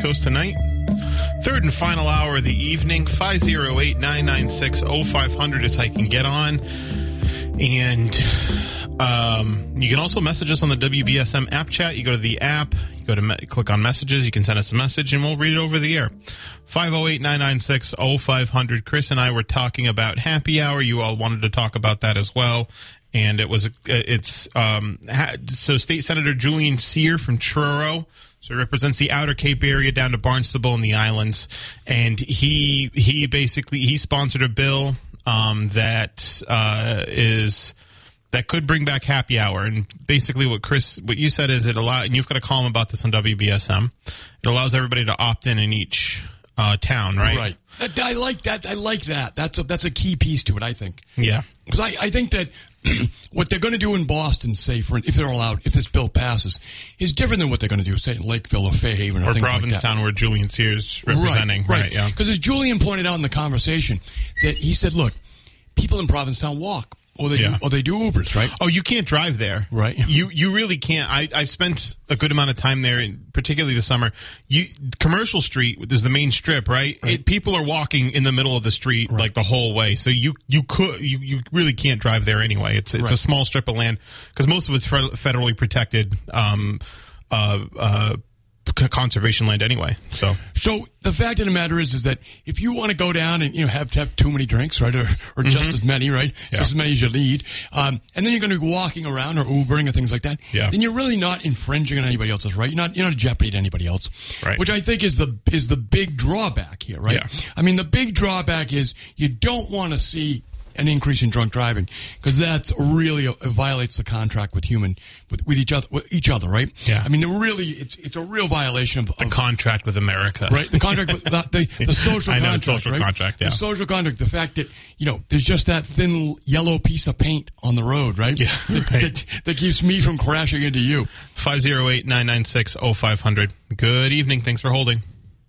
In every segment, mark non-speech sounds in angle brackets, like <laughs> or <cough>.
Coast Tonight. Third and final hour of the evening, 508 996 0500 is how you can get on. And um, you can also message us on the WBSM app chat. You go to the app, you go to me- click on messages, you can send us a message, and we'll read it over the air. 508 996 0500. Chris and I were talking about happy hour. You all wanted to talk about that as well. And it was, it's, um, ha- so State Senator Julian Cyr from Truro. So he represents the Outer Cape area down to Barnstable and the islands. And he, he basically, he sponsored a bill, um, that, uh, is, that could bring back happy hour. And basically, what Chris, what you said is it allow, and you've got a column about this on WBSM. It allows everybody to opt in in each uh, town, right? Right. I like that. I like that. That's a that's a key piece to it. I think. Yeah. Because I, I think that <clears throat> what they're going to do in Boston, say for if they're allowed, if this bill passes, is different than what they're going to do, say in Lakeville or Fairhaven or, Or things like that. Provincetown, where Julian Cyr's representing, right? right? yeah. Because as Julian pointed out in the conversation, that he said, look, people in Provincetown walk, or they Yeah. do, or they do Ubers, right? Oh, you can't drive there, Right. <laughs> You you really can't. I I've spent a good amount of time there, in, particularly the summer. You Commercial Street is the main strip, right? It, people are walking in the middle of the street like the whole way, so you you could you, you really can't drive there anyway. It's it's a small strip of land because most of it's federally protected. Um, uh, uh, conservation land anyway. So So the fact of the matter is, is that if you want to go down and you know have have too many drinks, right, or or just as many, right, Mm-hmm. Yeah. just as many as you need, um, and then you're going to be walking around or Ubering or things like that, Yeah. then you're really not infringing on anybody else's right. You're not you're not a jeopardy to anybody else, Right. Which I think is the is the big drawback here, right? Yeah. I mean, the big drawback is you don't want to see an increase in drunk driving because that's really it violates the contract with human with, with each other with each other, right? Yeah. I mean, it really it's it's a real violation of, the of contract with America, right? The contract, with- the, the, <laughs> the social I know, contract, social right? contract, yeah. The social contract. The fact that you know there's just that thin yellow piece of paint on the road, right? Yeah, <laughs> that, right. that, that keeps me from crashing into you. 508-996-0500. Good evening. Thanks for holding.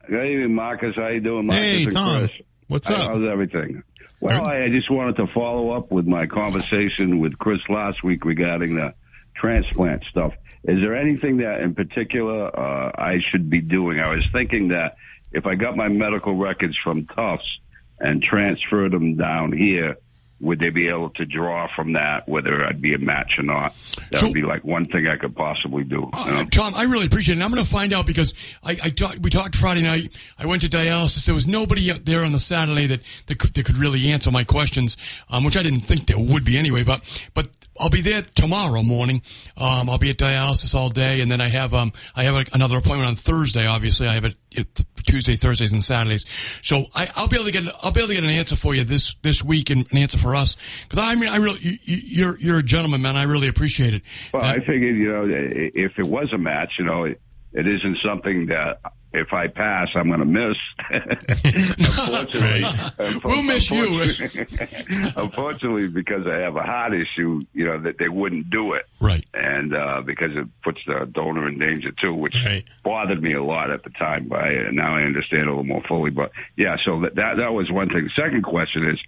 Good evening, Marcus. How you doing, Marcus Hey, Tom. Chris? What's up? How's everything? Well, I, I just wanted to follow up with my conversation with Chris last week regarding the transplant stuff. Is there anything that in particular uh, I should be doing? I was thinking that if I got my medical records from Tufts and transferred them down here, would they be able to draw from that whether I'd be a match or not? That So- would be like one thing I could possibly do. you know? Uh, Tom, I really appreciate it. And I'm going to find out because I, I talked, we talked Friday night. I went to dialysis. There was nobody out there on the Saturday that, that, could, that could really answer my questions, um, which I didn't think there would be anyway. But, but I'll be there tomorrow morning. Um, I'll be at dialysis all day. And then I have, um, I have a, another appointment on Thursday. Obviously, I have it, it Tuesday, Thursdays, and Saturdays. So I, I'll be able to get, I'll be able to get an answer for you this, this week and an answer for us. Cause I mean, I really, you- you're, you're a gentleman, man. I really appreciate it. Well, That- I figured, you know, if it was a match, you know, it, it isn't something that if I pass, I'm going to miss. <laughs> unfortunately, unfo- We'll miss you. unfortunately- <laughs> unfortunately, because I have a heart issue, you know, that they wouldn't do it. Right. And uh, because it puts the donor in danger too, which Right. bothered me a lot at the time. But I, now I understand a little more fully. But yeah, so that, that that was one thing. The Second question is,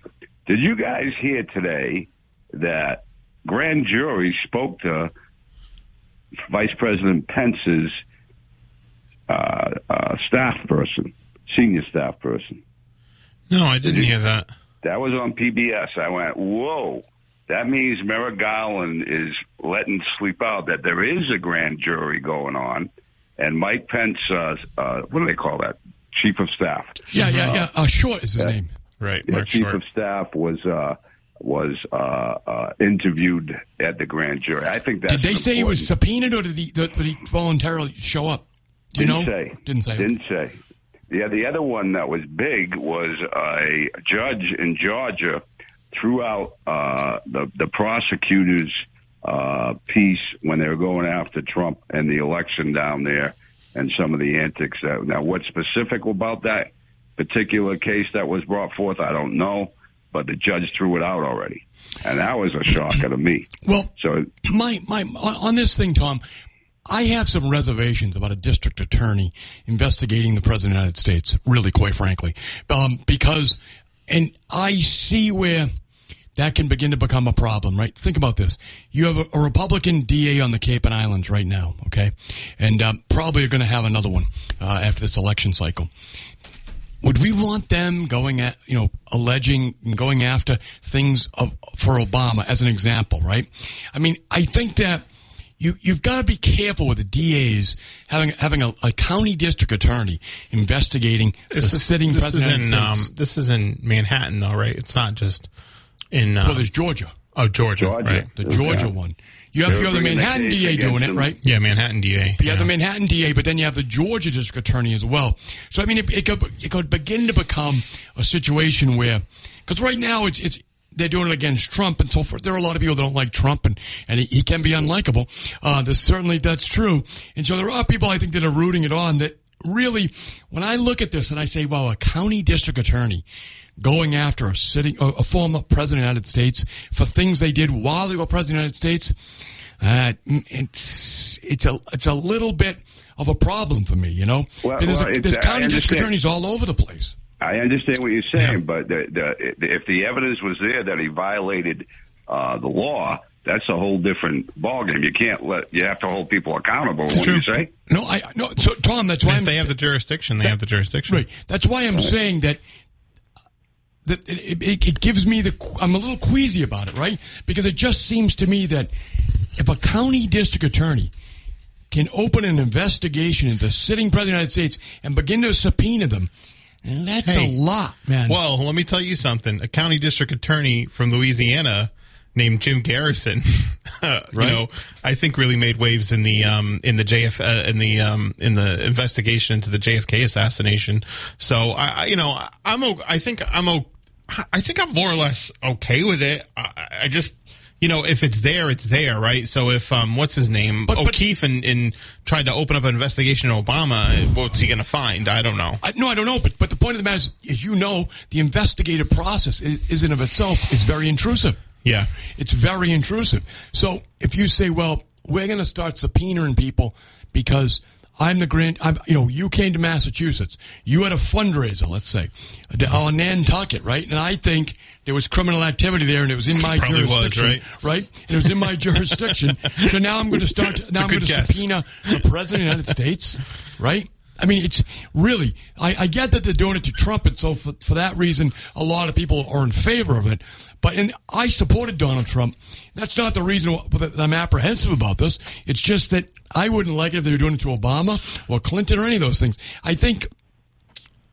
did you guys hear today that grand jury spoke to Vice President Pence's uh, uh, staff person, senior staff person? No, I didn't Did you- hear that. That was on PBS. I went, whoa. That means Merrick Garland is letting sleep out that there is a grand jury going on, and Mike Pence, uh, uh, what do they call that? Chief of Staff. Yeah, yeah, yeah. Uh, Short is his name. Right, Yeah, Mark Chief Short. of Staff was uh, was uh, uh, interviewed at the grand jury. I think that. Did they say he was subpoenaed or did he, did he voluntarily show up? Do you Didn't know? say. Didn't say. Didn't say. Yeah, the other one that was big was a judge in Georgia threw out uh, the the prosecutor's uh, piece when they were going after Trump and the election down there and some of the antics. That, now, what's specific about that particular case that was brought forth, I don't know, but the judge threw it out already, and that was a shocker to me. Well, So my my on this thing, Tom, I have some reservations about a district attorney investigating the president of the United States. Really, quite frankly, um, because and I see where that can begin to become a problem. Right? Think about this: you have a, a Republican DA on the Cape and Islands right now, okay, and um, probably are going to have another one uh, after this election cycle. Would we want them going at, you know, alleging and going after things of, for Obama as an example, right? I mean, I think that you, you've got to be careful with the DAs having, having a, a county district attorney investigating the sitting this is in um, this is in Manhattan though, right? It's not just in uh, well, there's Georgia, oh Georgia, Georgia. right? the Georgia Yeah. one. You have, you have the bringing the Manhattan DA doing it, right? Yeah, Manhattan DA. You have the Manhattan DA, but then you have the Georgia district attorney as well. So I mean, it, it could it could begin to become a situation where, because right now it's it's they're doing it against Trump and so forth. There are a lot of people that don't like Trump and and he, he can be unlikable. Uh, there's certainly that's true, and so there are people I think that are rooting it on that really, when I look at this and I say, wow, a county district attorney going after a sitting a, a former president of the United States for things they did while they were president of the United States. Uh, it's it's a it's a little bit of a problem for me, you know. Well, there's, well, a, there's county district attorneys all over the place. I understand what you're saying, but the, the, if the evidence was there that he violated uh, the law, that's a whole different ballgame. You can't let you have to hold people accountable. What true. you say? No, I no. So Tom, that's why if I'm, they have the jurisdiction, they have the jurisdiction. Right. That's why I'm saying that that it, it, it gives me the I'm a little queasy about it, right? Because it just seems to me that if a county district attorney can open an investigation into the sitting president of the United States and begin to subpoena them, and that's Hey. a lot, man. Well, let me tell you something. A county district attorney from Louisiana named Jim Garrison, <laughs> you Right. know, I think really made waves in the um, in the JF uh, in the um, in the investigation into the JFK assassination. So I, I you know, I- I'm o- I think I'm o- I think I'm more or less okay with it. I, I just. You know, if it's there, it's there, right? So if um, what's his name, But- but- O'Keefe, and, and tried to open up an investigation in Obama, what's he going to find? I don't know. I, no, I don't know. But but the point of the matter is, as you know, the investigative process is, is in of itself is very intrusive. Yeah. It's very intrusive. So if you say, well, we're going to start subpoenaing people because I'm the grand, I'm, you know, you came to Massachusetts, you had a fundraiser, let's say, on Nantucket, right? And I think there was criminal activity there and it was in my Probably was, jurisdiction, right? <laughs> And it was in my jurisdiction. So now I'm going to start, now I'm going to guess. subpoena the president of the United States, right? I mean, it's really, I, I get that they're doing it to Trump, and so for, for that reason, a lot of people are in favor of it. But and I supported Donald Trump. That's not the reason that I'm apprehensive about this. It's just that I wouldn't like it if they were doing it to Obama or Clinton or any of those things. I think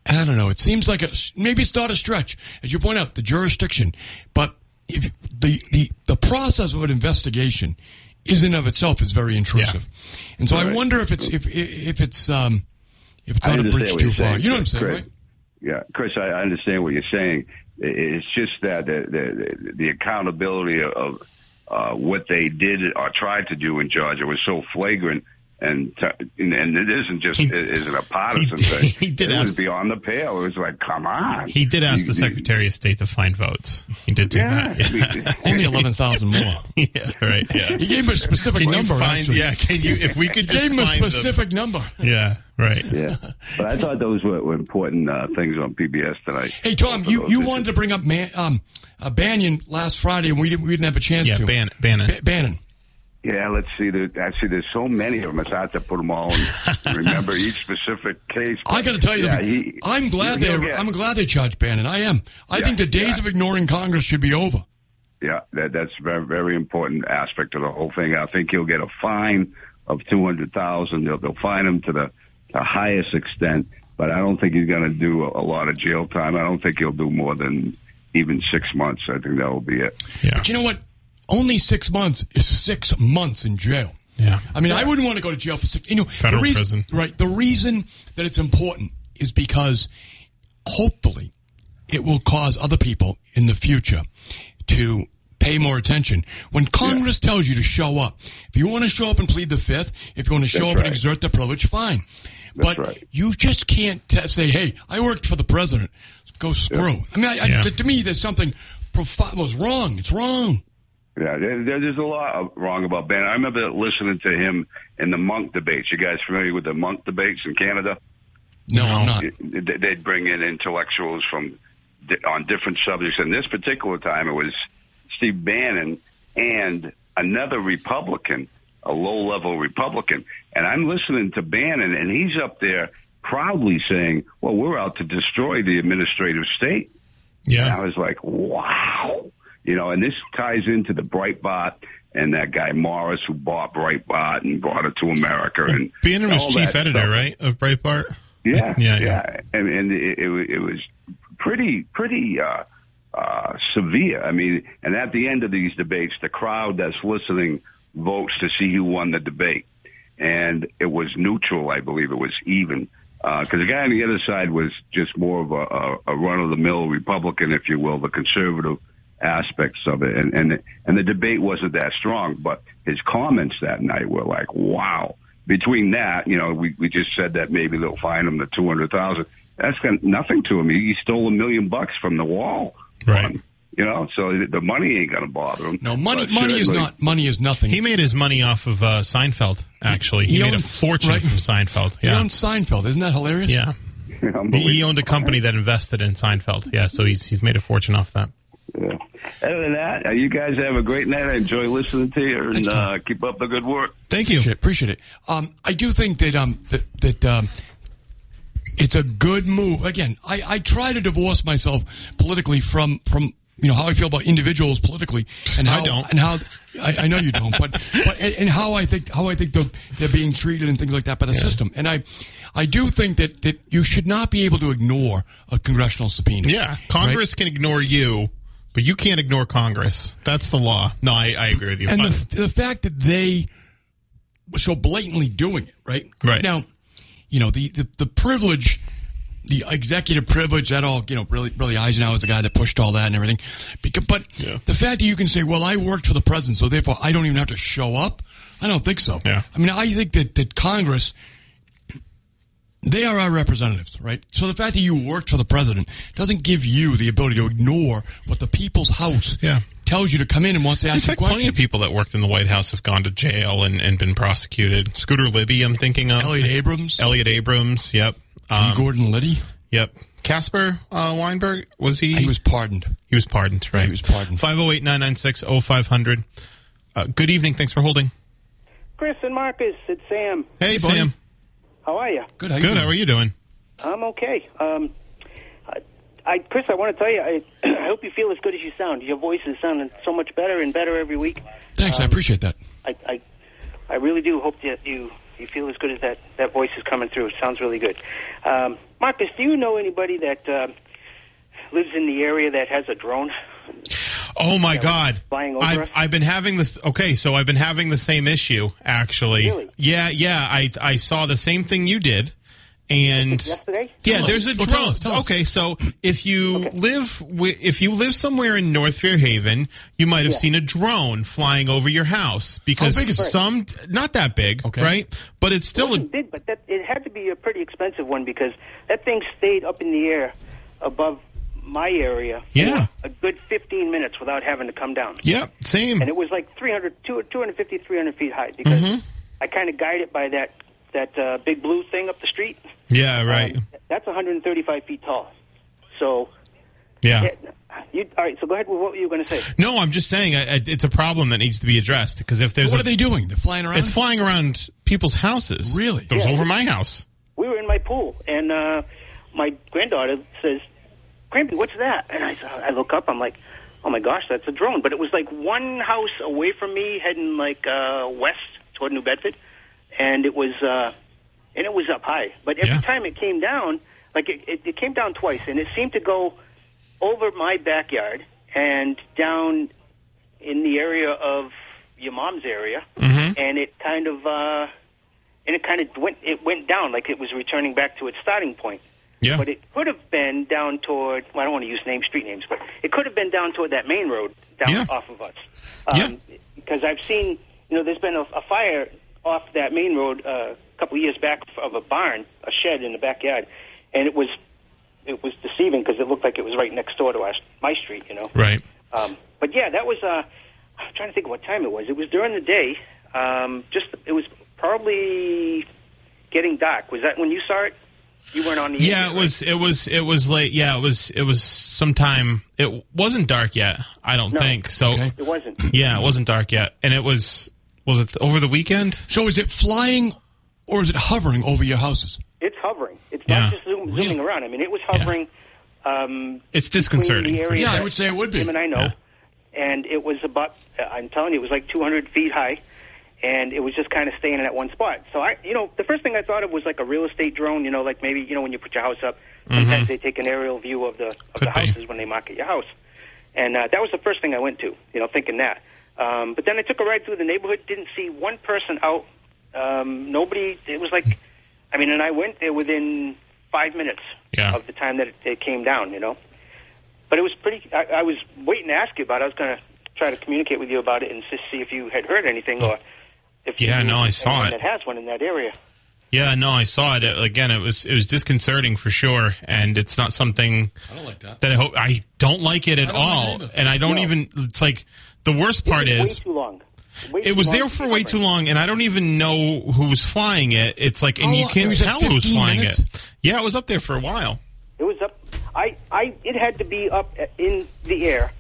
I don't know. It seems like a maybe it's not a stretch, as you point out, the jurisdiction, but if the the the process of an investigation, is in of itself is very intrusive, and so I wonder if it's if if it's um if it's not a bridge too far. saying, You know what I'm saying, Chris. right? Yeah, Chris, I I understand what you're saying. It's just that the the, the accountability of uh, what they did or tried to do in Georgia was so flagrant, and and, and it isn't just He- it isn't a partisan <laughs> he- thing. he did it was ask- beyond the pale. It was like, come on. He did ask You- the you- Secretary of State to find votes. He did do Yeah, that. I mean, <laughs> Only eleven thousand more. <laughs> Yeah, right. Yeah. He gave him a specific Can number. find? Yeah. Can you? If we could just gave him a find them- specific number. Yeah. Right. yeah, but I thought those were, were important uh, things on PBS tonight. Hey Tom, you, you wanted to bring up Man, um, uh, Banyan last Friday, and we didn't we didn't have a chance Yeah. to. Ban- Bannon. Ba- Bannon. Yeah, let's see. There, actually, there's so many of them. It's hard to put them all and <laughs> remember each specific case. I got to tell you, yeah, he- I'm glad he'll they get- I'm glad they charged Bannon. I am. I Yeah, think the days yeah. of ignoring Congress should be over. Yeah, that, that's a very, very important aspect of the whole thing. I think he'll get a fine of two hundred thousand. They'll, they'll fine him to the, the highest extent, but I don't think he's going to do a, a lot of jail time. I don't think he'll do more than even six months. I think that will be it. Yeah. But you know what? Only six months is six months in jail. Yeah. I mean, I wouldn't want to go to jail for six. You know, Federal reason, prison. right? The reason that it's important is because hopefully it will cause other people in the future to pay more attention. When Congress tells you to show up, if you want to show up and plead the fifth, if you want to show That's up and exert the privilege, fine. That's but right. you just can't t- say, "Hey, I worked for the president." Go screw. I mean, I, Yeah. I, to me, there's something profound. Was wrong. It's wrong. Yeah, there's a lot wrong about Ben. I remember listening to him in the Munk debates. You guys familiar with the Munk debates in Canada? No, I'm not. They- They'd bring in intellectuals from on different subjects. And this particular time, it was Steve Bannon and another Republican, a low-level Republican. And I'm listening to Bannon, and he's up there proudly saying, "Well, we're out to destroy the administrative state." And I was like, wow. You know, and this ties into the Breitbart and that guy Morris who bought Breitbart and brought it to America. And Bannon was chief editor, stuff. right, of Breitbart? Yeah, Yeah, yeah, yeah. And, and it, it, it was pretty, pretty uh, uh, severe. I mean, and at the end of these debates, the crowd that's listening votes to see who won the debate. And it was neutral, I believe it was even. Because the guy on the other side was just more of a, a, a run-of-the-mill Republican, if you will, the conservative aspects of it, and and and the debate wasn't that strong, but his comments that night were like, wow. Between that, you know, we we just said that maybe they'll fine him the two hundred thousand. That's got nothing to him. He, he stole a million bucks from the wall. Right. You know, so the money ain't going to bother him. No, money. But Money is not. Money is nothing. He made his money off of uh, Seinfeld. Actually, he, He made a fortune right. from Seinfeld. He owned Seinfeld. Isn't that hilarious? yeah. <laughs> He, he owned a company that invested in Seinfeld. Yeah, so he's he's made a fortune off that. Yeah. Other than that, uh, you guys have a great night. I enjoy listening to you, and Thanks, uh, keep up the good work. Thank you. Appreciate, appreciate it. Um, I do think that um that, that um, it's a good move. Again, I, I try to divorce myself politically from from you know how I feel about individuals politically and I how don't. and how I, I know you don't, but but and, and how I think how I think they're, they're being treated and things like that by the system. And I I do think that that you should not be able to ignore a congressional subpoena. Yeah, Congress can ignore you, but you can't ignore Congress. That's the law. No, I, I agree with you. and the, the fact that they were so blatantly doing it, right? Right. now, you know the, the the privilege, the executive privilege, that all you know, really, really Eisenhower was the guy that pushed all that and everything. Because, but Yeah. the fact that you can say, "Well, I worked for the president, so therefore I don't even have to show up," I don't think so. Yeah. I mean, I think that that Congress. They are our representatives, right? So the fact that you worked for the president doesn't give you the ability to ignore what the people's house Yeah. tells you to come in and wants to in ask you fact, questions. plenty of people that worked in the White House have gone to jail and, and been prosecuted. Scooter Libby, I'm thinking of. Elliot Abrams, Elliot Abrams, yep. G. Um, Gordon Liddy. Yep. Caspar uh, Weinberg, was he? He was pardoned. He was pardoned, right? he was pardoned. 508 996 0500. Uh, Good evening. Thanks for holding. Chris and Marcus, it's Sam. Hey, buddy. Sam. How are you? Good. How Good. doing? How are you doing? I'm okay. Um, I, I, Chris, I want to tell you, I, <clears throat> I hope you feel as good as you sound. Your voice is sounding so much better and better every week. Thanks. I appreciate that. I, I, I really do hope that you you feel as good as that that voice is coming through. It sounds really good. Um, Marcus, do you know anybody that uh, lives in the area that has a drone? Oh my God! flying over I've, us? I've been having this. Okay, so I've been having the same issue actually. Really? Yeah, yeah. I I saw the same thing you did, and Yesterday? yeah, Tell there's us. a Well, drone. tell us, tell us. Okay, so if you live wi- if you live somewhere in North Fairhaven, you might have Yeah. seen a drone flying over your house because How big is it? some not that big, Okay. right? But it's still a It did, but that it had to be a pretty expensive one because that thing stayed up in the air above my area Yeah. a good 15 minutes without having to come down. yeah, same. And it was like 300, 250, 300 feet high because Mm-hmm. I kind of guided it by that that uh, big blue thing up the street. Yeah, right. Um, that's 135 feet tall. So, yeah. yeah, you, all right. So go ahead with what you were going to say. No, I'm just saying I, I, it's a problem that needs to be addressed because if there's What a, are they doing? They're flying around. it's flying around people's houses. Really? It was Yeah. over my house. We were in my pool, and uh, my granddaughter says, "Crampy, what's that?" And I, I look up. I'm like, "Oh my gosh, that's a drone!" But it was like one house away from me, heading like uh, west toward New Bedford, and it was uh, and it was up high. But every Yeah. time it came down, like it, it, it came down twice, and it seemed to go over my backyard and down in the area of your mom's area, and it kind of uh, and it kind of went it went down like it was returning back to its starting point. Yeah. But it could have been down toward. Well, I don't want to use names, street names, but it could have been down toward that main road down Yeah. off of us. Yeah. Because I've seen, you know, there's been a, a fire off that main road uh, a couple of years back of a barn, a shed in the backyard, and it was it was deceiving because it looked like it was right next door to our, my street, you know. Right. Um, but yeah, that was. Uh, I'm trying to think of what time it was. It was during the day. Um, just it was probably getting dark. Was that when you saw it? You weren't on the. Yeah, air, it was. It was. It was late. Yeah, it was. It was sometime. It wasn't dark yet. I don't No. think so. Okay. It wasn't. Yeah, it wasn't dark yet, and it was. Was it over the weekend? So is it flying or is it hovering over your houses? It's hovering. It's Yeah. not just zoom, zooming around. I mean, it was hovering. Um, It's disconcerting. The area Yeah, I would say it would be. Jim and I know, Yeah. and it was about. I'm telling you, it was like 200 feet high, and it was just kind of staying in that one spot. So I, you know, the first thing I thought of was like a real estate drone. You know, like maybe you know when you put your house up, sometimes they take an aerial view of the of Mm-hmm. Could the be. houses when they market your house, and uh, that was the first thing I went to. You know, thinking that. Um, but then I took a ride through the neighborhood, didn't see one person out. Um, nobody. It was like, I mean, and I went there within five minutes Yeah. of the time that it, it came down. You know, but it was pretty. I, I was waiting to ask you about. it. I was going to try to communicate with you about it and just see if you had heard anything or if you Yeah, knew no, I saw it. That has one in that area. Yeah, no, I saw it. Again, it was it was disconcerting for sure, and it's not something I don't like that. that I hope I don't like it at I don't like it all, and I don't No. even. It's like the worst part it is way too long. Way it was there for way too long, and I don't even know who was flying it. It's like, and How you can't it was at tell who's 15 flying minutes? it. Yeah, it was up there for a while. It was up. I, I, it had to be up in the air,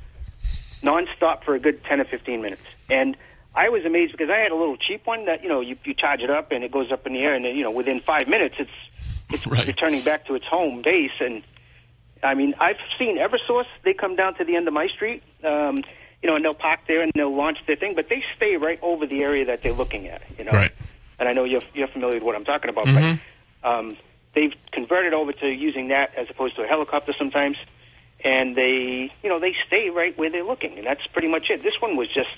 nonstop for a good ten or fifteen minutes. And I was amazed because I had a little cheap one that you know you, you charge it up and it goes up in the air, and then, you know within five minutes it's it's Right. returning back to its home base. And I mean, I've seen EverSource. They come down to the end of my street, um, you know, and they'll park there and they'll launch their thing, but they stay right over the area that they're looking at. You know, Right. and I know you're you're familiar with what I'm talking about, Mhm. but um, they've converted over to using that as opposed to a helicopter sometimes, and they you know they stay right where they're looking, and that's pretty much it. This one was just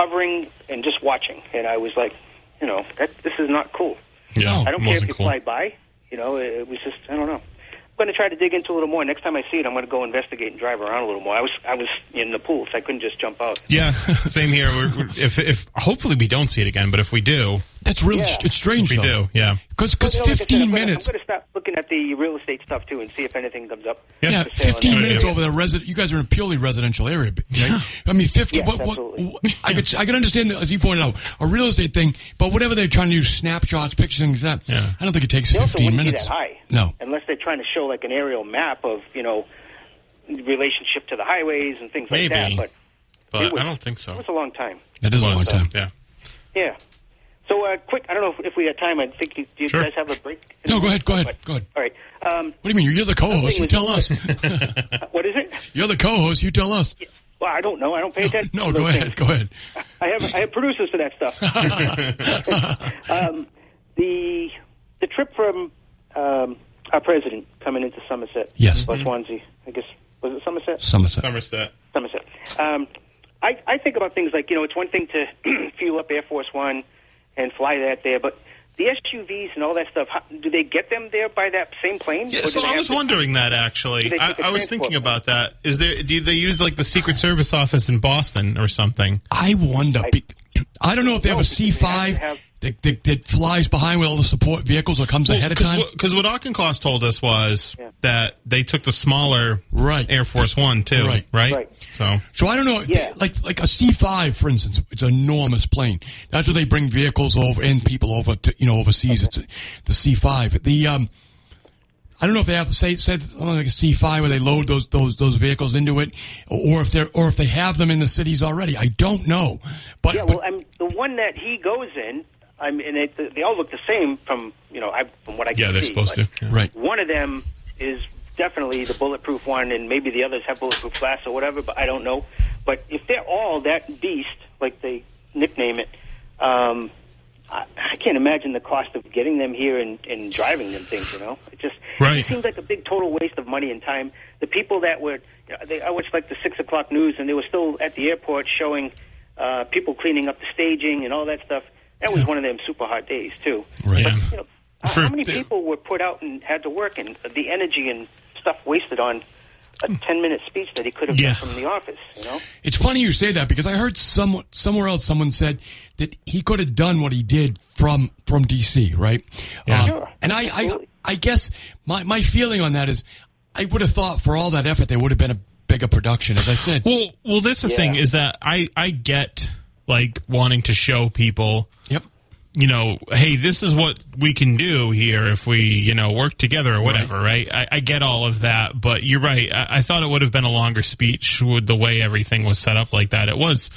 hovering and just watching, and I was like, you know, that this is not cool. Yeah, I don't care if you cool. fly by, you know, it, it was just I don't know. I'm going to try to dig into a little more. Next time I see it, I'm going to go investigate and drive around a little more. I was I was in the pool, so I couldn't just jump out. Yeah, <laughs> same here. We're, we're, if if hopefully we don't see it again, but if we do, That's really Yeah. it's strange we though. do. Yeah, Because Well, you know, like said, 15 I'm gonna- minutes. I'm going to start looking at the real estate stuff too and see if anything comes up. Yeah. Yeah, For sale in 15 minutes over the resident. You guys are in a purely residential area. Right? I mean, 50. Yes, what, what, absolutely. I could I could understand as you pointed out a real estate thing, but whatever they're trying to do, snapshots, pictures, things like that. Yeah. I don't think it takes They 15 minutes. be that high. No. Unless they're trying to show like an aerial map of, you know, relationship to the highways and things Maybe. like that. But but was, I don't think so. It was a long time. That is a long Was, time. Yeah. Yeah. So, uh, quick, I don't know if, if we got time. I think you, do you Sure. guys have a break? No, go ahead, go ahead, But- go ahead. All right. Um, What do you mean? You're the co-host. You tell us. <laughs> what is it? You're the co-host. You tell us. Well, I don't know. I don't pay attention. No, to go those ahead. things. Go ahead. I have I have producers for that stuff. <laughs> <laughs> um, the the trip from um, our president coming into Somerset, Yes. or Swansea, I guess was it Somerset? Somerset. Somerset. Somerset. Um, I, I think about things like, you know, it's one thing to <clears throat> fuel up Air Force One and fly that there, but the SUVs and all that stuff, how, do they get them there by that same plane? Yeah, so I was to- wondering that actually. Do they I, take a I was thinking plane? about that. Is there? Do they use like the Secret Service office in Boston or something? I wonder. be- I don't know if they have a No, because they have to C5 have- that, that, that flies behind with all the support vehicles or comes ahead of time. Because what Auchincloss told us was Yeah. that they took the smaller Right. Air Force One too, Right. right? Right. So So I don't know, Yeah. like like a C five, for instance, it's an enormous plane. That's where they bring vehicles over and people over to you know overseas. It's the C five. The um, I don't know if they have say said something like a C five where they load those those those vehicles into it, or if they're or if they have them in the cities already. I don't know, but, Yeah, but well, I'm, the one that he goes in, I mean, it, they all look the same from, you know, I, from what I can yeah, they're see. supposed to. Yeah. right. One of them is definitely the bulletproof one, and maybe the others have bulletproof glass or whatever, but I don't know. But if they're all that beast, like they nickname it, um, I, I can't imagine the cost of getting them here and, and driving them things. You know, it just Right. it seems like a big total waste of money and time. The people that were, you know, they, I watched like the six o'clock news, and they were still at the airport showing uh, people cleaning up the staging and all that stuff. That was one of them super hot days too. Right. But, you know, For How many people were put out and had to work, and the energy and stuff wasted on a ten-minute speech that he could have Yeah. done from the office? You know, It's funny you say that because I heard some somewhere else someone said that he could have done what he did from from DC, right? Yeah. Um, Sure. and I, I I guess my my feeling on that is I would have thought for all that effort there would have been a bigger production, as I said. Well, well, that's the Yeah. thing is that I I get like wanting to show people Yep. You know, hey, this is what we can do here if we, you know, work together or whatever, right? I, I get all of that, but you're right. I, I thought it would have been a longer speech with the way everything was set up like that. It was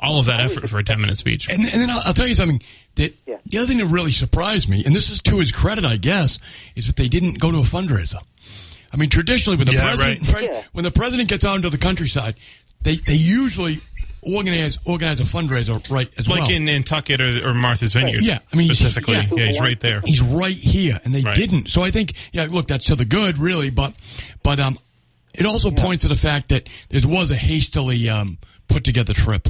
all of that effort for a 10 minute speech. And, and then I'll, I'll tell you something that Yeah. the other thing that really surprised me, and this is to his credit, I guess, is that they didn't go to a fundraiser. I mean, traditionally, when the Yeah, president right. Yeah. when the president gets out into the countryside, they they usually organize organize a fundraiser right as Like well. Like in Nantucket or, or Martha's Vineyard. Yeah, I mean, he's- specifically. yeah. Yeah, he's right there. He's right here, and they Right. didn't. So I think, yeah, look, that's to the good, really. But, but um, it also points to the fact that there was a hastily um put together trip.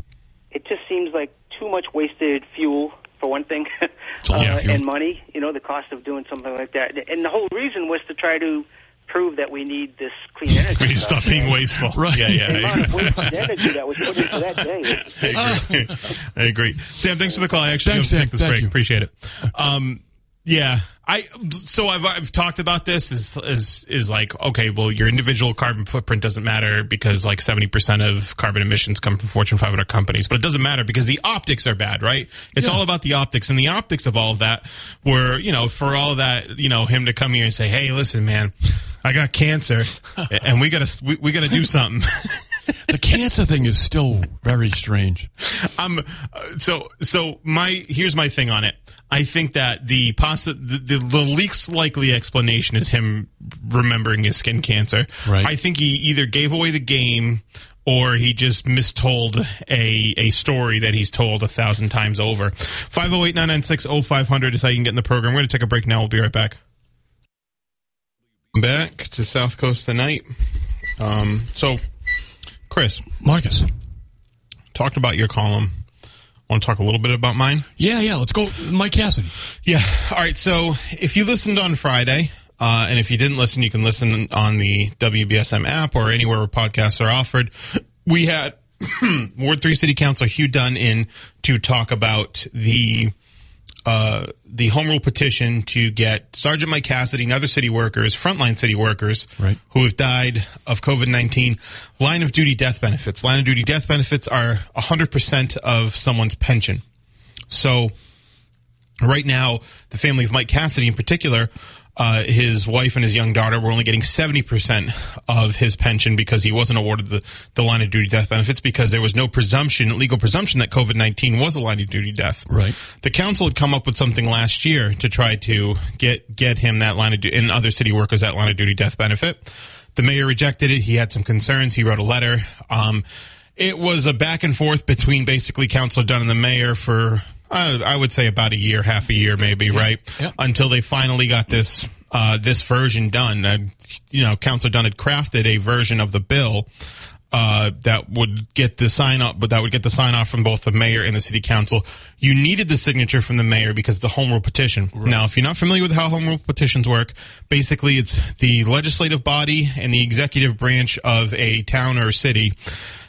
it just seems like too much wasted fuel for one thing, a lot <laughs> uh, fuel. and money. You know, the cost of doing something like that, and the whole reason was to try to prove that we need this clean energy. <laughs> We need to stuff. stop being wasteful. Right. Yeah, The amount of yeah. wasted energy that was put into that day. <laughs> I agree. I agree. Sam, thanks for the call. I actually Thanks, have to Sam. take this Thank break. you. Appreciate it. Um, yeah, I so I've I've talked about this is is is like okay, well, your individual carbon footprint doesn't matter because like seventy percent of carbon emissions come from Fortune 500 companies, but it doesn't matter because the optics are bad, right? It's Yeah. all about the optics, and the optics of all of that were you know for all that you know him to come here and say, hey, listen, man. I got cancer, <laughs> and we gotta we, we gotta do something. The cancer thing is still very strange. um, so so my here's my thing on it. I think that the possi- the, the, the least likely explanation is him remembering his skin cancer. Right. I think he either gave away the game or he just mistold a a story that he's told a thousand times over. 508-996-0500 is how you can get in the program. We're going to take a break now. We'll be right back. Back to South Coast tonight. Um, so, Chris, Marcus. talked about your column. Want to talk a little bit about mine? Yeah, yeah. Let's go, Mike Cassidy. Yeah. All right. So if you listened on Friday, uh, and if you didn't listen, you can listen on the WBSM app or anywhere where podcasts are offered. We had <clears throat> Ward Three City Council Hugh Dunn in to talk about the uh, the home rule petition to get Sergeant Mike Cassidy and other city workers, frontline city workers, Right. who have died of COVID 19, line of duty death benefits. Line of duty death benefits are 100% of someone's pension. So, right now, the family of Mike Cassidy in particular, uh, his wife and his young daughter were only getting 70% of his pension because he wasn't awarded the, the line of duty death benefits because there was no presumption, legal presumption that COVID 19 was a line of duty death. Right. The council had come up with something last year to try to get, get him that line of duty and other city workers that line of duty death benefit. The mayor rejected it. He had some concerns. He wrote a letter. Um, it was a back and forth between basically Councilor Dunn and the mayor for uh, I would say about a year, half a year, maybe, right? Yeah. Until they finally got this uh, this version done. Uh, you know, Councilor Dunn had crafted a version of the bill uh, that would get the sign up, but that would get the sign off from both the mayor and the city council. You needed the signature from the mayor because the home rule petition. Now, if you're not familiar with how home rule petitions work, basically it's the legislative body and the executive branch of a town or city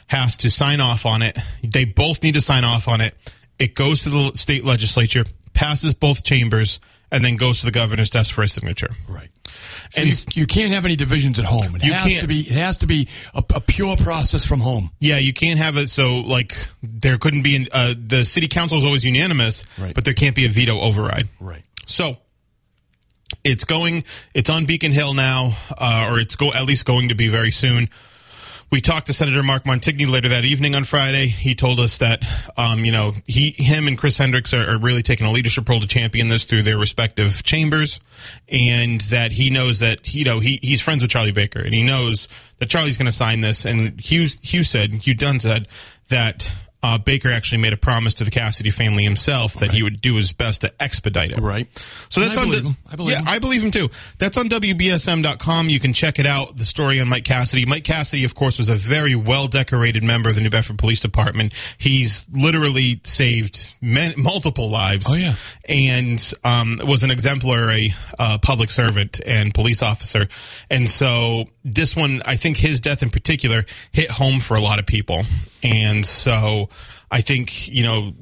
has to sign off on it. They both need to sign off on it. It goes to the state legislature, passes both chambers, and then goes to the governor's desk for a signature. Right. So And you, you can't have any divisions at home. It You has can't. to be. It has to be a, a pure process from home. Yeah, you can't have it so like there couldn't be an, uh, the city council is always unanimous, Right. but there can't be a veto override. Right. So it's going, it's on Beacon Hill now, uh, or it's go at least going to be very soon. We talked to Senator Mark Montigny later that evening on Friday. He told us that, um, you know, he, him and Chris Hendricks are, are really taking a leadership role to champion this through their respective chambers, and that he knows that, you know, he, he's friends with Charlie Baker, and he knows that Charlie's going to sign this. And Hugh, Hugh said, Hugh Dunn said that uh, Baker actually made a promise to the Cassidy family himself that he would do his best to expedite it. Right. So that's I on believe. I believe yeah, him. I believe him too. That's on WBSM.com. You can check it out. The story on Mike Cassidy. Mike Cassidy, of course, was a very well decorated member of the New Bedford Police Department. He's literally saved men, multiple lives. Oh, yeah. And um, was an exemplary uh, public servant and police officer. And so this one, I think his death in particular hit home for a lot of people. And so I think, you know,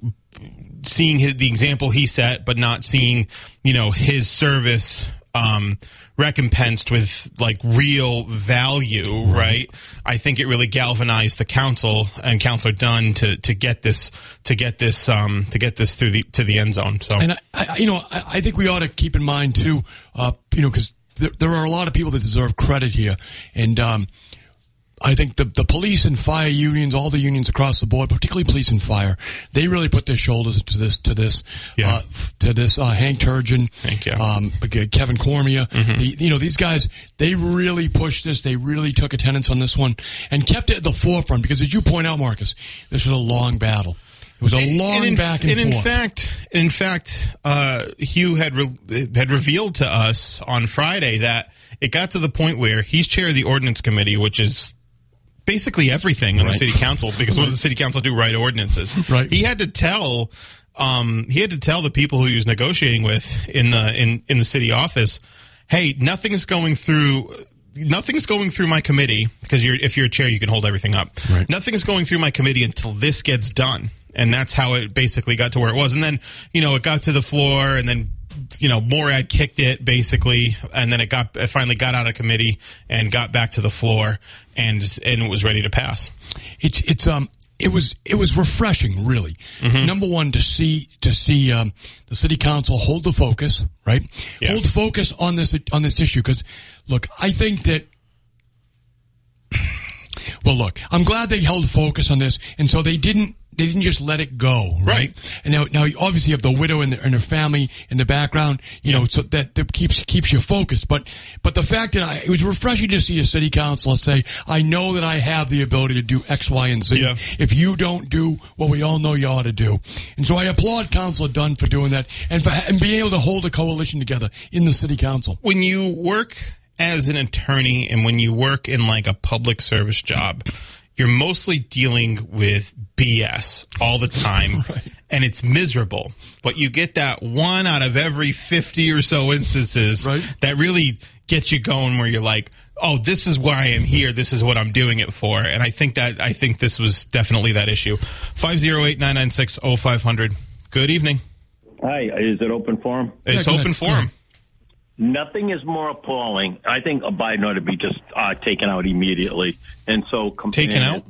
seeing his, the example he set, but not seeing, you know, his service um, recompensed with like real value, right? I think it really galvanized the council and Councilor Dunn to to get this to get this um, to get this through the to the end zone. So And I, I you know, I, I think we ought to keep in mind too, uh, you know, because there, there are a lot of people that deserve credit here, and um, I think the the police and fire unions, all the unions across the board, particularly police and fire, they really put their shoulders to this to this Yeah. uh, to this. Uh, Hank Turgeon, Hank, yeah. um, Kevin Cormier, Mm-hmm. the, you know these guys, they really pushed this. They really took attendance on this one and kept it at the forefront because, as you point out, Marcus, this was a long battle. It was a long in, back and, and in fact, in fact, uh, Hugh had re- had revealed to us on Friday that it got to the point where he's chair of the ordinance committee, which is basically everything on the city council. Because what does the city council do? Write ordinances. Right. He had to tell. Um, he had to tell the people who he was negotiating with in the in in the city office, "Hey, nothing's going through." Nothing's going through my committee because you're if you're a chair, you can hold everything up. Right. Nothing's going through my committee until this gets done, and that's how it basically got to where it was. And then you know it got to the floor, and then you know Morad kicked it basically, and then it got it finally got out of committee and got back to the floor, and and it was ready to pass. it's it's um it was it was refreshing really number one to see to see um, the city council hold the focus right Yeah. hold focus on this on this issue because look i think that well look i'm glad they held focus on this and so they didn't they didn't just let it go, right? Right. And now, now obviously you have the widow and, the, and her family in the background, you know, so that, that keeps keeps you focused. But but the fact that I, it was refreshing to see a city councilor say, "I know that I have the ability to do X, Y, and Z. Yeah. If you don't do what we all know you ought to do," and so I applaud Councilor Dunn for doing that and for and being able to hold a coalition together in the city council. when you work as an attorney and when you work in like a public service job, you're mostly dealing with BS all the time <laughs> and it's miserable. But you get that one out of every 50 or so instances Right. that really gets you going where you're like, "Oh, this is why I am here. This is what I'm doing it for." And I think that I think this was definitely that issue. 508-996-0500. Good evening. Hi, is it open forum? It's go open ahead. Go forum. Ahead. Nothing is more appalling. I think a Biden ought to be just uh, taken out immediately. And so, com- Taken out?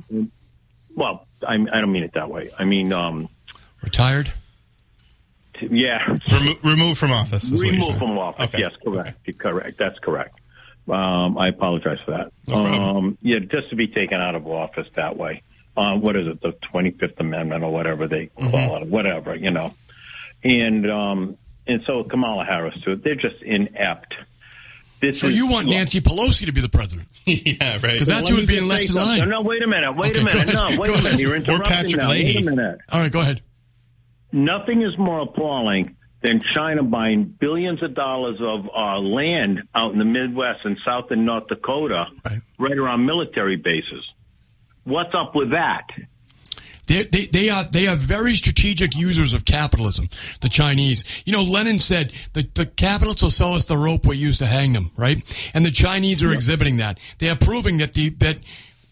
Well, I, I don't mean it that way. I mean, um, Retired. t- yeah, Remo- removed from office. is remove from office. Okay. Yes, correct. Correct. That's correct. Um, I apologize for that. problem. um, yeah, just to be taken out of office that way. Uh, what is it? The 25th Amendment or whatever they Mm-hmm. call it, whatever, you know. And, um, and so Kamala Harris too. They're just inept. This So is- you want Nancy Pelosi to be the president? <laughs> yeah, right. Because that's who would be in say next in something. line. No, wait a minute. Wait Okay, <laughs> a minute. No, wait a minute. You're Or interrupting Patrick now. Wait a minute. All right, go ahead. Nothing is more appalling than China buying billions of dollars of uh, land out in the Midwest and South and North Dakota, Right. around military bases. What's up with that? They, they, they are they are very strategic users of capitalism. The Chinese, you know, Lenin said the the capitalists will sell us the rope we use to hang them, right? And the Chinese are exhibiting that. They are proving that the that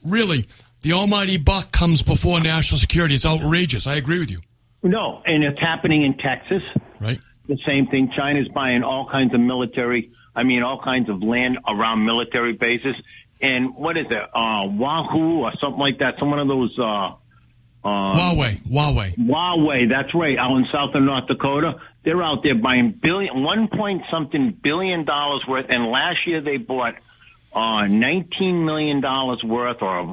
really the almighty buck comes before national security. It's outrageous. I agree with you, No, and it's happening in Texas. right? The same thing. China's buying all kinds of military, I mean, all kinds of land around military bases. And what is it? Uh, Wahoo or something like that. Some one of those, uh, uh, Huawei, Huawei. Huawei, that's right, out in South and North Dakota. They're out there buying billion, one point something billion dollars worth, and last year they bought uh, nineteen million dollars worth, or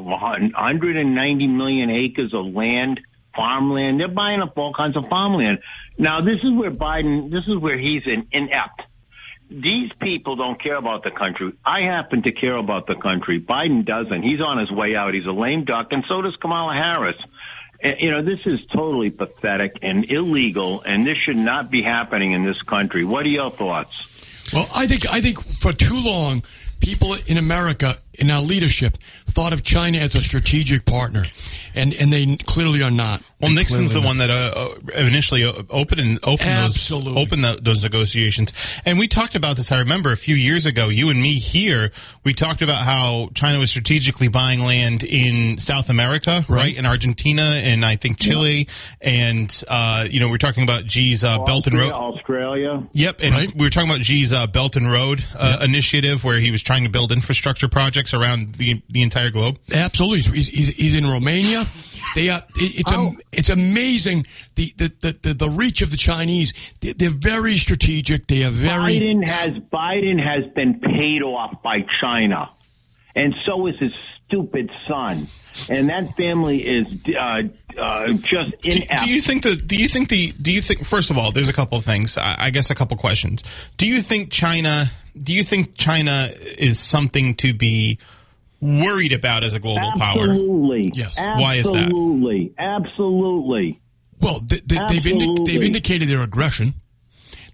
hundred and ninety million acres of land, farmland. They're buying up all kinds of farmland. Now, this is where Biden, this is where he's in, inept. These people don't care about the country. I happen to care about the country. Biden doesn't. He's on his way out. He's a lame duck, and so does Kamala Harris you know, this is totally pathetic and illegal, and this should not be happening in this country. What are your thoughts? Well, I think I think for too long, people in America in our leadership thought of China as a strategic partner, and and they clearly are not. Well, They Nixon's the not. one that uh, uh, initially uh, opened and opened Absolutely. those opened the, those negotiations. And we talked about this. I remember a few years ago, you and me here, we talked about how China was strategically buying land in South America, right, in Argentina and I think Chile, and uh, you know we are talking about Xi's uh, Belt and Road. Australia. Yep, and Right. we were talking about Xi's uh, Belt and Road uh, initiative, where he was trying to build infrastructure projects around the the entire globe. Absolutely, he's, he's, he's in Romania. They are. It, it's Oh. am, it's amazing the, the, the, the, the reach of the Chinese. They, they're very strategic. They are very. Biden has Biden has been paid off by China, and so is his stupid son. And that family is uh, uh, just Do, inept. do you think the? Do you think the? Do you think? First of all, there's a couple of things. I, I guess a couple questions. Do you think China? Do you think China is something to be worried about as a global power? Absolutely. Yes. Why is that? Absolutely. Absolutely. Well, they, they, they've, indi- they've indicated their aggression.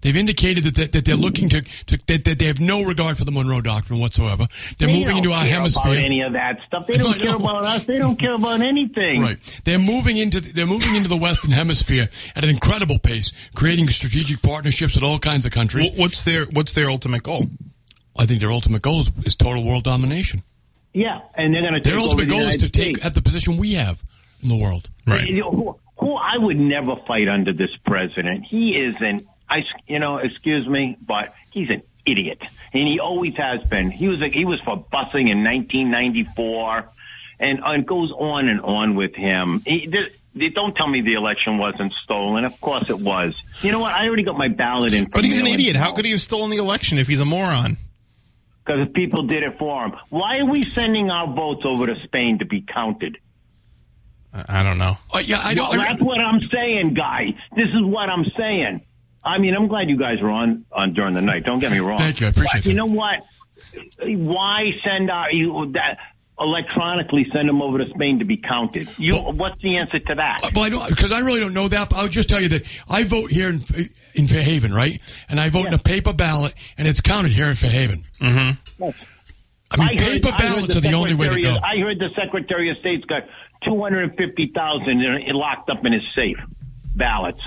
They've indicated that, that, that they're looking to, to that, that they have no regard for the Monroe Doctrine whatsoever. They're They moving don't into our care hemisphere. About any of that stuff. They <laughs> don't care about us. They don't care about anything. Right. They're moving into they're moving into the Western Hemisphere at an incredible pace, creating strategic partnerships with all kinds of countries. What's their What's their ultimate goal? I think their ultimate goal is, is total world domination. Yeah, and they're going to Their ultimate the goal is to take States. at the position we have in the world. Right. You know, who, who I would never fight under this president. He is an, I, you know, excuse me, but he's an idiot, and he always has been. He was, a, he was for busing in 1994, and, and it goes on and on with him. He, they, they don't tell me the election wasn't stolen. Of course it was. You know what? I already got my ballot in. But he's an idiot. How could he have stolen the election if he's a moron? Because people did it for him. Why are we sending our votes over to Spain to be counted? I I don't know. Uh, yeah, I know. Well, I- that's what I'm saying, guy. This is what I'm saying. I mean, I'm glad you guys were on on during the night. Don't get me <laughs> wrong. Thank you. I appreciate it. you know what? Why send out you that electronically send them over to Spain to be counted? You, Well- what's the answer to that? well, I don't because I really don't know that. But I'll just tell you that I vote here in in Fairhaven, right? And I vote in a paper ballot, and it's counted here in Fairhaven. Mm-hmm. I mean, heard- paper I heard ballots are the only way to go. I heard the Secretary of State's got 250,000 locked up in his safe ballots.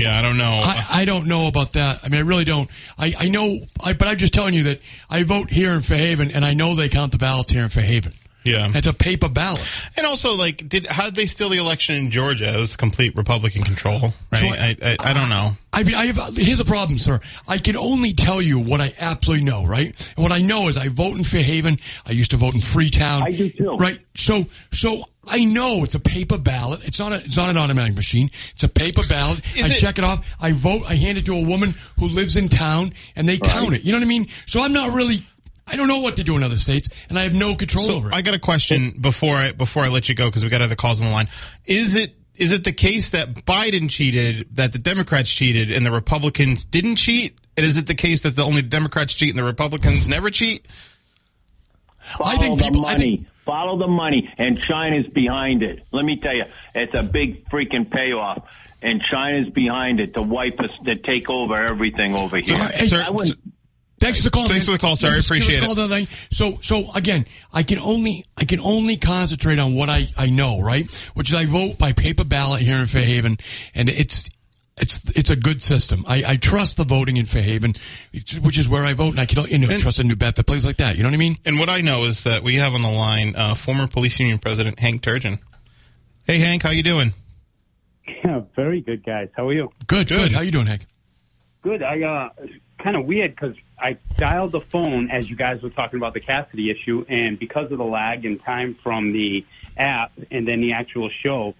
Yeah, I don't know. I, I don't know about that. I mean, I really don't. I, I know, I, but I'm just telling you that I vote here in Fairhaven, and I know they count the ballots here in Fairhaven. Yeah. It's a paper ballot. And also, like, did how did they steal the election in Georgia? It was complete Republican control, right? So I, I, I don't know. I mean, I have, here's a problem, sir. I can only tell you what I absolutely know, right? And what I know is I vote in Fairhaven. I used to vote in Freetown. I do too. Right. So, so I know it's a paper ballot. It's not a, it's not an automatic machine. It's a paper ballot. Is I it- check it off. I vote. I hand it to a woman who lives in town, and they count it. You know what I mean? So I'm not really. I don't know what they do in other states, and I have no control So over it. I got a question before I before I let you go because we got other calls on the line. Is it is it the case that Biden cheated, that the Democrats cheated, and the Republicans didn't cheat? And is it the case that the only Democrats cheat and the Republicans never cheat? Follow I think the people- I money. think- Follow the money, and China's behind it. Let me tell you, it's a big freaking payoff, and China's behind it to wipe us, to take over everything over here. Hey, Sir, I wouldn't- Thanks for the call. Thanks man. for the call, sir. I Give us- give us a appreciate it. the other. So, so again, I can only I can only concentrate on what I, I know, right? Which is I vote by paper ballot here in Fairhaven, and it's it's it's a good system. I, I trust the voting in Fairhaven, which is where I vote, and I can you know And- trust in New Bedford, places like that. You know what I mean? And what I know is that we have on the line uh, former police union president Hank Turgeon. Hey Hank, how you doing? Yeah, very good, guys. How are you? Good, good. Good. How you doing, Hank? Good. I uh, it's kind of weird because I dialed the phone as you guys were talking about the Cassidy issue, and because of the lag in time from the app and then the actual show,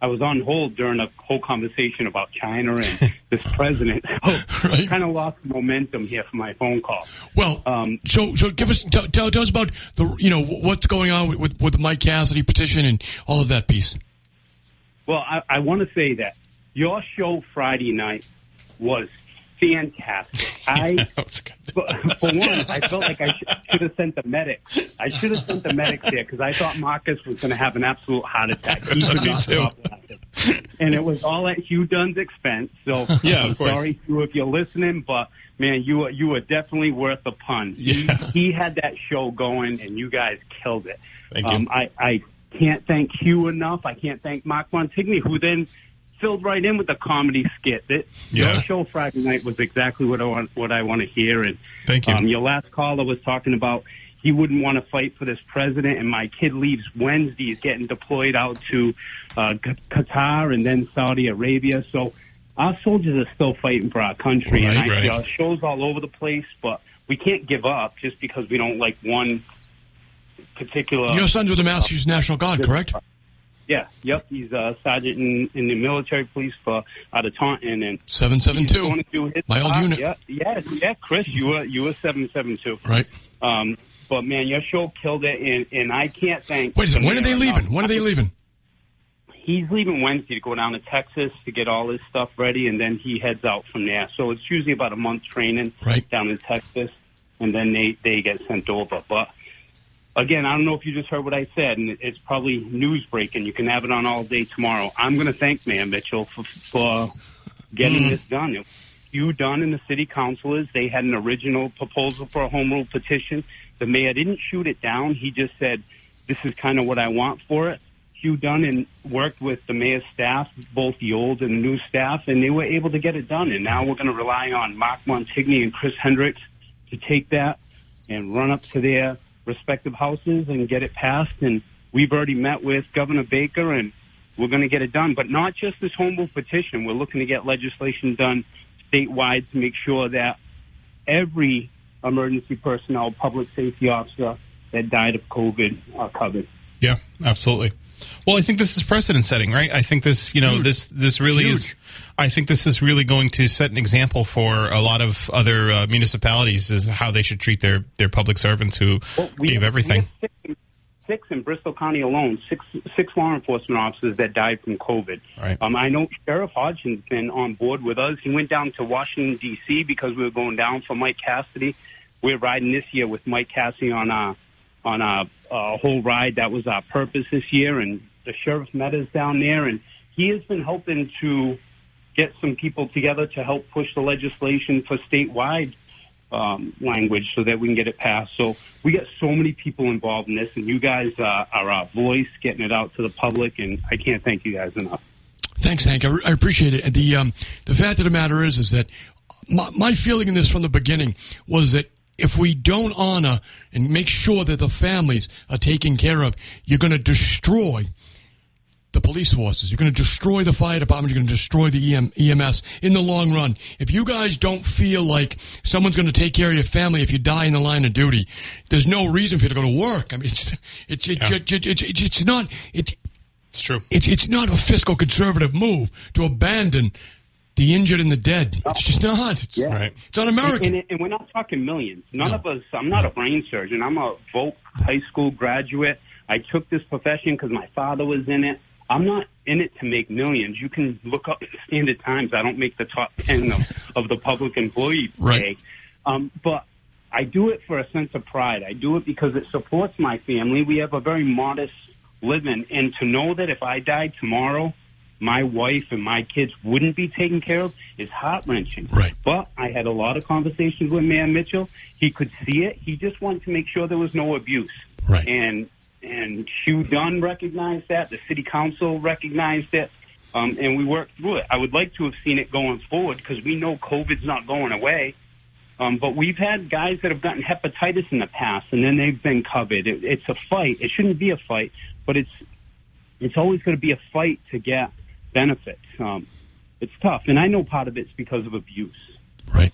I was on hold during a whole conversation about China and <laughs> this president. So Right. kind of lost momentum here for my phone call. Well, Um, so so give us tell, tell, tell us about the you know what's going on with, with with the Mike Cassidy petition and all of that piece. Well, I, I want to say that your show Friday night was fantastic. <laughs> I, for, <laughs> for one, I felt like I sh- should have sent the medics. I should have sent the medics there because I thought Marcus was going to have an absolute heart attack. <laughs> He could Me not too. stop laughing. And it was all at Hugh Dunn's expense. So Yeah, I'm course. sorry, Hugh, if you're listening, but man, you were, you were definitely worth the pun. Yeah. He, he had that show going, and you guys killed it. Thank you. Um, I, I can't thank Hugh enough. I can't thank Mark Montigny, who then filled right in with the comedy skit. That Yeah. your show Friday night was exactly what I want. What I want to hear. And Thank you. Um, your last caller was talking about he wouldn't want to fight for this president, and my kid leaves Wednesday. He's getting deployed out to uh, Qatar and then Saudi Arabia. So our soldiers are still fighting for our country, and Right, I, right. uh, shows all over the place, but. We can't give up just because we don't like one particular. Your son's with the Massachusetts National Guard, correct? Yeah, yep. He's a sergeant in, in the military police for out of Taunton, and Seven seven two. going to do his My old unit. Yeah, yeah, yeah. Chris, you were you were seven seven two. Right. Um, but man, your show killed it, and, and I can't thank. Wait a second. When are they leaving? When are they leaving? He's leaving Wednesday to go down to Texas to get all his stuff ready, and then he heads out from there. So it's usually about a month training Right. down in Texas, and then they they get sent over. But again, I don't know if you just heard what I said, and it's probably news breaking. You can have it on all day tomorrow. I'm going to thank Mayor Mitchell for, for getting mm. this done. You done and the city councilors, they had an original proposal for a home rule petition. The mayor didn't shoot it down. He just said, this is kind of what I want for it. Hugh Dunn and worked with the mayor's staff, both the old and the new staff, and they were able to get it done. And now we're going to rely on Mark Montigny and Chris Hendricks to take that and run up to their respective houses and get it passed. And we've already met with Governor Baker, and we're going to get it done. But not just this home rule petition. We're looking to get legislation done statewide to make sure that every emergency personnel, public safety officer that died of COVID are covered. Yeah, absolutely. Well, I think this is precedent setting, right? I think this, you know, this this really is. I think this is really going to set an example for a lot of other uh, municipalities is how they should treat their their public servants who Well, we- gave everything. we have Six, six in Bristol County alone, six six law enforcement officers that died from COVID. Right. Um, I know Sheriff Hodgson's been on board with us. He went down to Washington D.C. because we were going down for Mike Cassidy. We're riding this year with Mike Cassidy on a on a whole ride. That was our purpose this year, and the sheriff met us down there, and he has been helping to get some people together to help push the legislation for statewide um, language so that we can get it passed. So we got so many people involved in this, and you guys uh, are our voice getting it out to the public, and I can't thank you guys enough. Thanks, Hank. I, I appreciate it. The um, the fact of the matter is, is that my, my feeling in this from the beginning was that if we don't honor and make sure that the families are taken care of, you're going to destroy the police forces. You're going to destroy the fire department. You're going to destroy the EM, EMS in the long run. If you guys don't feel like someone's going to take care of your family if you die in the line of duty, there's no reason for you to go to work. I mean, it's it's it's Yeah. it's, it's, it's, it's not it's It's true. it's it's not a fiscal conservative move to abandon the injured and the dead. It's just not. It's, Right. it's un-American. And, and we're not talking millions. None of us. I'm not a brain surgeon. I'm a Volk high school graduate. I took this profession because my father was in it. I'm not in it to make millions. You can look up Standard Times. I don't make the top <laughs> ten of, of the public employee Right. Um, but I do it for a sense of pride. I do it because it supports my family. We have a very modest living, and to know that if I died tomorrow, my wife and my kids wouldn't be taken care of is heart wrenching. Right. But I had a lot of conversations with Mayor Mitchell. He could see it. He just wanted to make sure there was no abuse. Right. And and Hugh Dunn recognized that. The city council recognized it. Um, and we worked through it. I would like to have seen it going forward because we know COVID's not going away. Um, but we've had guys that have gotten hepatitis in the past, and then they've been covered. It, it's a fight. It shouldn't be a fight, but it's it's always going to be a fight to get benefits. Um, it's tough, and I know part of it's because of abuse. right.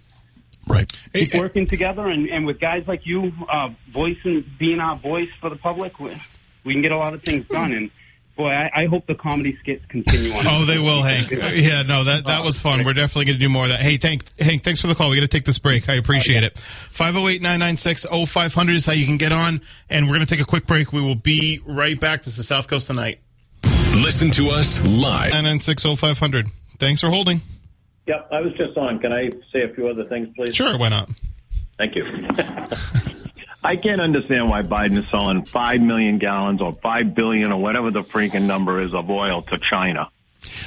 Right. Keep working together, and, and with guys like you, uh, voicing being our voice for the public, we, we can get a lot of things done. And boy, I, I hope the comedy skits continue on. Oh, they will, Hank. <laughs> Yeah, no, that that was fun. We're definitely going to do more of that. Hey, thank Hank, thanks for the call. We got to take this break. I appreciate it. 508-996-0500 is how you can get on, and we're going to take a quick break. We will be right back. This is South Coast tonight. Listen to us live. 996-0500. Thanks for holding. Yep. Yep, I was just on. Can I say a few other things, please? Sure, why not? Thank you. <laughs> I can't understand why Biden is selling five million gallons or five billion or whatever the freaking number is of oil to China.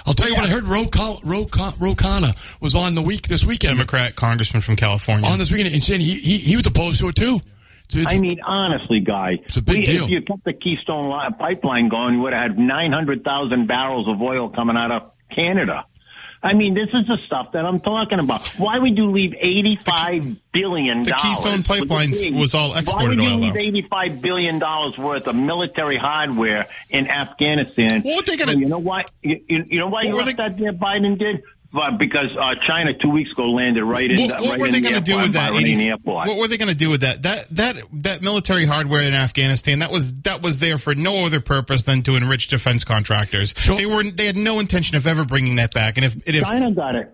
I'll tell you what I heard. Ro, Ro, Con- Ro Khanna was on the week this weekend Democrat congressman from California. on this weekend and saying he, he he was opposed to it too. So it's- I mean, honestly, guy, It's a big we, deal. if you kept the Keystone pipeline going, you would have had 900,000 barrels of oil coming out of Canada. I mean, this is the stuff that I'm talking about. Why would you leave eighty-five billion the dollars? Keystone the Pipelines thing? was all exported. Why would you oil, leave eighty-five billion dollars worth of military hardware in Afghanistan? What were they gonna- You know why? You, you know why What you left they- that there? Biden did. But because uh, China two weeks ago landed right in. What, what right were they the going to do with that? Bagram 80 airport. what were they going to do with that? That that that military hardware in Afghanistan that was that was there for no other purpose than to enrich defense contractors. Sure. They were they had no intention of ever bringing that back. And if, and if China got it.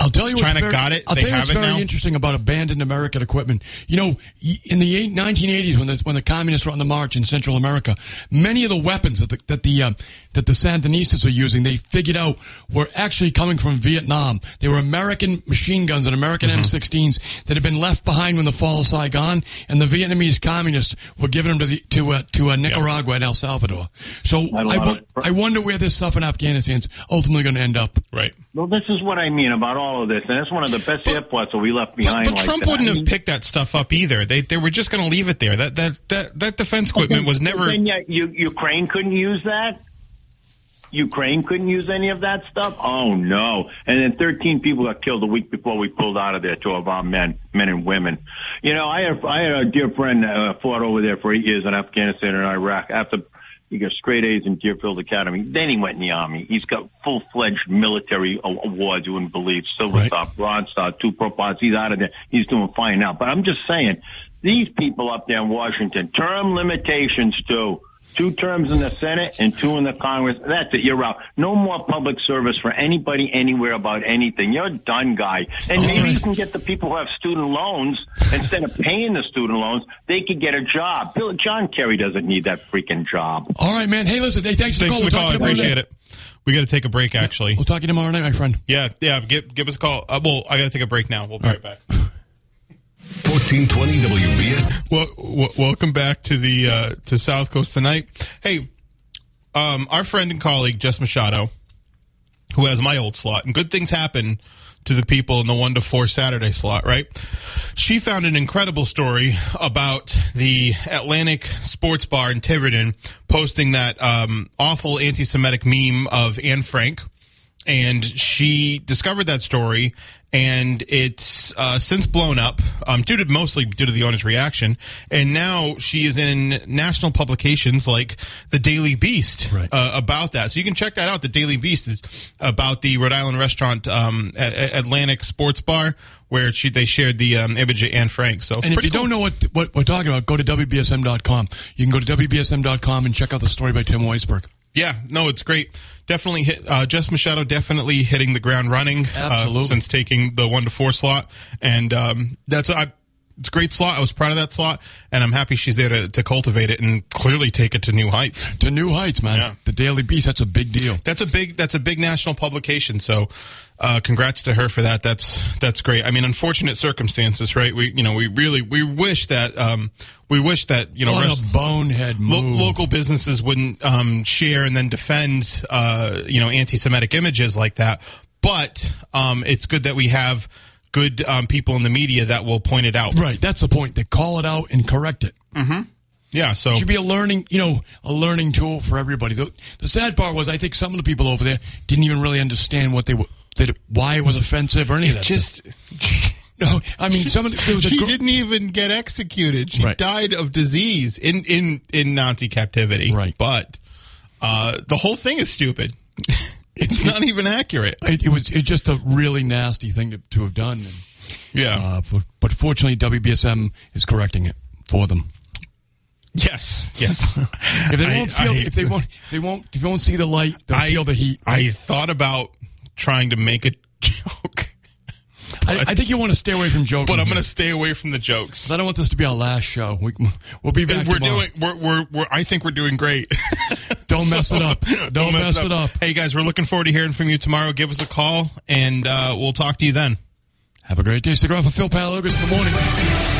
I'll tell you what's China very, got it. I'll They tell you have what's very now. interesting about abandoned American equipment. You know, in the eight- 1980s, when the when the communists were on the march in Central America, many of the weapons that the that the um, that the Sandinistas were using, they figured out were actually coming from Vietnam. They were American machine guns and American Mm-hmm. M16s that had been left behind when the fall of Saigon, and the Vietnamese communists were giving them to the, to uh, to uh, Nicaragua and El Salvador. So I I, wo- I wonder where this stuff in Afghanistan is ultimately going to end up. right. Well, this is what I mean about all of this, and it's one of the best airports that we left behind. but like Trump that. wouldn't I have picked that stuff up either. They they were just going to leave it there. That that that that defense equipment was never. Then yeah, you, Ukraine couldn't use that. Ukraine couldn't use any of that stuff. Oh no! And then 13 people got killed a week before we pulled out of there. Two of our men, men and women. You know, I had, I had a dear friend uh, fought over there for eight years in Afghanistan and Iraq. After he got straight A's in Deerfield Academy, then he went in the army. He's got full fledged military awards. You wouldn't believe Silver Right. Star, Bronze Star, two Pro Pods. He's out of there. He's doing fine now. But I'm just saying, these people up there in Washington, term limitations too. Two terms in the Senate and two in the Congress. That's it. You're out. No more public service for anybody anywhere about anything. You're done, guy. And maybe you can get the people who have student loans instead of paying the student loans. They could get a job. Bill, John Kerry doesn't need that freaking job. All right, man. Hey, listen. Hey, thanks for Thanks the for the call. call. I We'll talk to you appreciate it. We got to take a break. Actually. We'll talk to you tomorrow night, my friend. yeah, yeah. Give give us a call. Uh, well, I got to take a break now. We'll be All right right. back. 1420 WBS. Well, w- welcome back to the uh, to South Coast tonight. Hey, um, our friend and colleague Jess Machado, who has my old slot, and good things happen to the people in the one to four Saturday slot, right? She found an incredible story about the Atlantic Sports Bar in Tiverton posting that um, awful anti-Semitic meme of Anne Frank and she discovered that story and it's uh, since blown up um, due to mostly due to the owner's reaction and now she is in national publications like the daily beast Right. uh, about that so you can check that out the daily beast is about the rhode island restaurant um, atlantic sports bar where she they shared the um, image of anne frank so And if you cool. don't know what what we're talking about, go to WBSM.com. You can go to WBSM.com and check out the story by Tim Weisberg. Yeah, no, it's great. Definitely hit uh, Jess Machado. Definitely hitting the ground running. uh, since taking the one to four slot, and um, that's I, it's a great slot. I was proud of that slot, and I'm happy she's there to, to cultivate it and clearly take it to new heights. To new heights, man. Yeah. The Daily Beast, that's a big deal. That's a big that's a big national publication. So, uh, congrats to her for that. That's that's great. I mean, unfortunate circumstances, right? We you know we really we wish that um, we wish that you know What rest- a bonehead Lo- local businesses wouldn't um, share and then defend, uh, you know, anti-Semitic images like that. But um, it's good that we have good um, people in the media that will point it out. Right, that's the point. They call it out and correct it. Yeah. So It should be a learning, you know, a learning tool for everybody. The, the sad part was, I think some of the people over there didn't even really understand what they were, that why it was offensive or any of that. just <laughs> no, I mean, some of the, there was she gr- didn't even get executed. She Right. died of disease in in in Nazi captivity. Right. But uh, the whole thing is stupid. <laughs> it's not even accurate. It, it was it's just a really nasty thing to, to have done. And, Yeah. uh, but, but fortunately, WBSM is correcting it for them. yes. Yes. <laughs> If they won't feel, I- if they won't, if they won't, if they won't see the light, they'll I feel the heat. I thought about trying to make a <laughs> joke. I, I, think you want to stay away from jokes. But I'm going to stay away from the jokes. I don't want this to be our last show. We, will be back. We're tomorrow. doing. We're, we're, we're, I think we're doing great. <laughs> <laughs> don't mess so, it up. <laughs> Don't, don't mess, mess it, up. it up. Hey guys, we're looking forward to hearing from you tomorrow. Give us a call, and uh, we'll talk to you then. Have a great day. Stick around for Phil Paleologos in the morning.